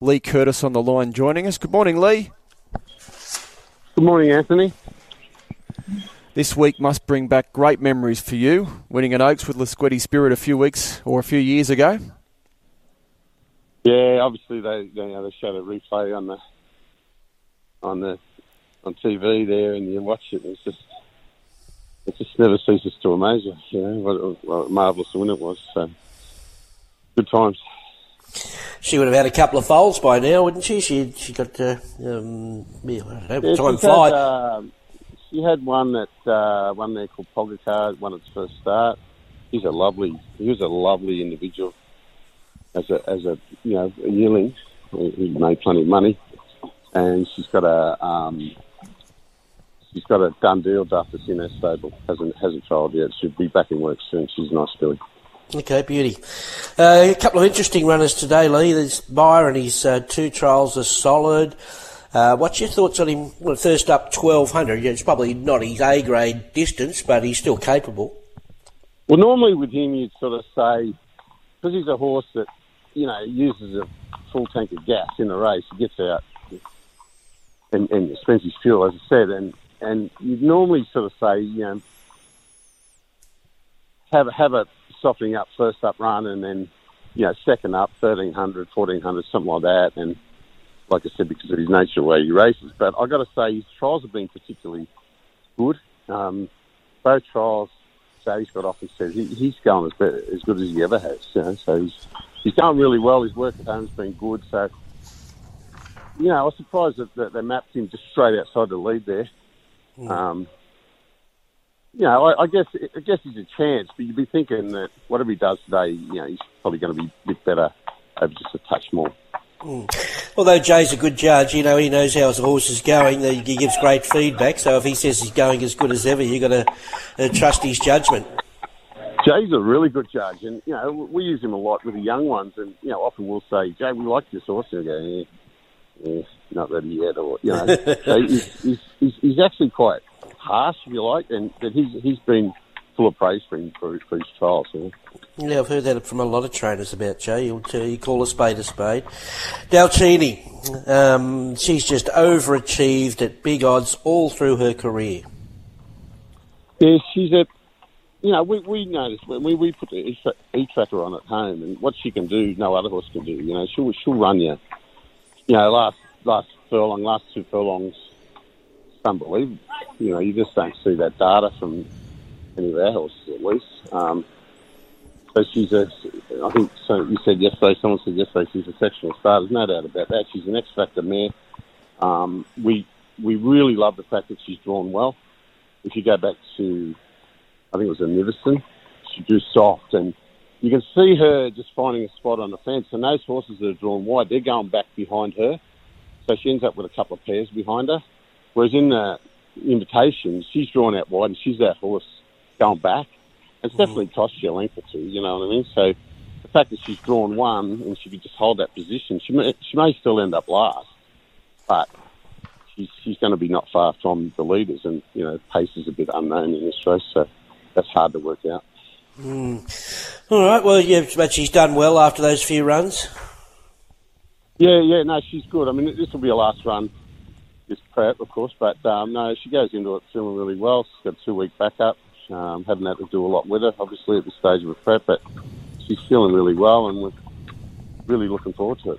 Lee Curtis on the line joining us. Good morning, Lee. Good morning, Anthony. This week must bring back great memories for you, winning an Oaks with Lasqueti Spirit a few weeks or a few years ago. Yeah, obviously they you know, they showed a replay on the on the on TV there, and you watch it. It's just it just never ceases to amaze you. You know what, what a marvelous win it was. So good times. She would have had a couple of foals by now, wouldn't she? She she got uh, um, yeah, I don't know, Yeah, time fly. Uh, she had one that uh, one there called Pogacar, one at its first start. He's a lovely. He was a lovely individual. As a as a you know a yearling, he he made plenty of money, and she's got a um, she's got a done deal Duffus in her stable. hasn't hasn't trialled yet. She'll be back in work soon. She's a nice filly. Okay, beauty. Uh, a couple of interesting runners today, Lee. There's Byron. His uh, two trials are solid. Uh, what's your thoughts on him? Well, first up, 1200. Yeah, It's probably not his A grade distance, but he's still capable. Well, normally with him, you'd sort of say, because he's a horse that, you know, uses a full tank of gas in the race, he gets out and, and spends his fuel, as I said, and, and you'd normally sort of say, you know, have, a- have a softening up first up run and then, you know, second up, 1300, 1400, something like that. And like I said, because of his nature, the way he races. But i got to say, his trials have been particularly good. Um, both trials, Sadie's got off and said he, he's going as, as good as he ever has. You know, so he's he's going really well. His work at home's been good. So, you know, I was surprised that, that they mapped him just straight outside the lead there. Um, you know, I, I guess I guess he's a chance, but you'd be thinking that whatever he does today, you know, he's probably going to be a bit better over just a touch more. Hmm. Although Jay's a good judge, you know, he knows how his horse is going. He gives great feedback. So if he says he's going as good as ever, you've got to uh, trust his judgment. Jay's a really good judge, and you know we use him a lot with the young ones, and you know often we'll say, Jay, we like this horse, and go, yeah, yeah, not ready yet, or you know. so he's, he's, he's, he's actually quite harsh, if you like, and but he's he's been full of praise for him for, for his trials. So. Yeah, I've heard that from a lot of trainers about Jay. You'll you call a spade a spade. Dalcini, um, she's just overachieved at big odds all through her career. Yeah, she's a. You know, we we noticed when we we put the e tracker on at home, and what she can do, no other horse can do. You know, she'll she'll run you. You know, last last furlong, last two furlongs, it's unbelievable. You know, you just don't see that data from any of our horses, at least. Um, she's a. I think so. You said yesterday. Someone said yesterday she's a sectional starter. There's no doubt about that. She's an X factor mare. Um, we we really love the fact that she's drawn well. If you go back to I think it was a Niverson. She drew soft, and you can see her just finding a spot on the fence. And those horses that are drawn wide, they're going back behind her, so she ends up with a couple of pairs behind her. Whereas in the invitation, she's drawn out wide, and she's that horse going back. It's mm-hmm. definitely cost you a length or two. You know what I mean? So the fact that she's drawn one and she could just hold that position, she may, she may still end up last, but she's she's going to be not far from the leaders, and you know pace is a bit unknown in this race, so that's hard to work out. Mm. All right, well, yeah, but she's done well after those few runs. Yeah, yeah, no, she's good. I mean, this will be a last run, this prep, of course, but um, no, she goes into it feeling really well. She's got a two week backup. Um, haven't had to do a lot with her, obviously, at this stage of a prep, but she's feeling really well, and we're really looking forward to it.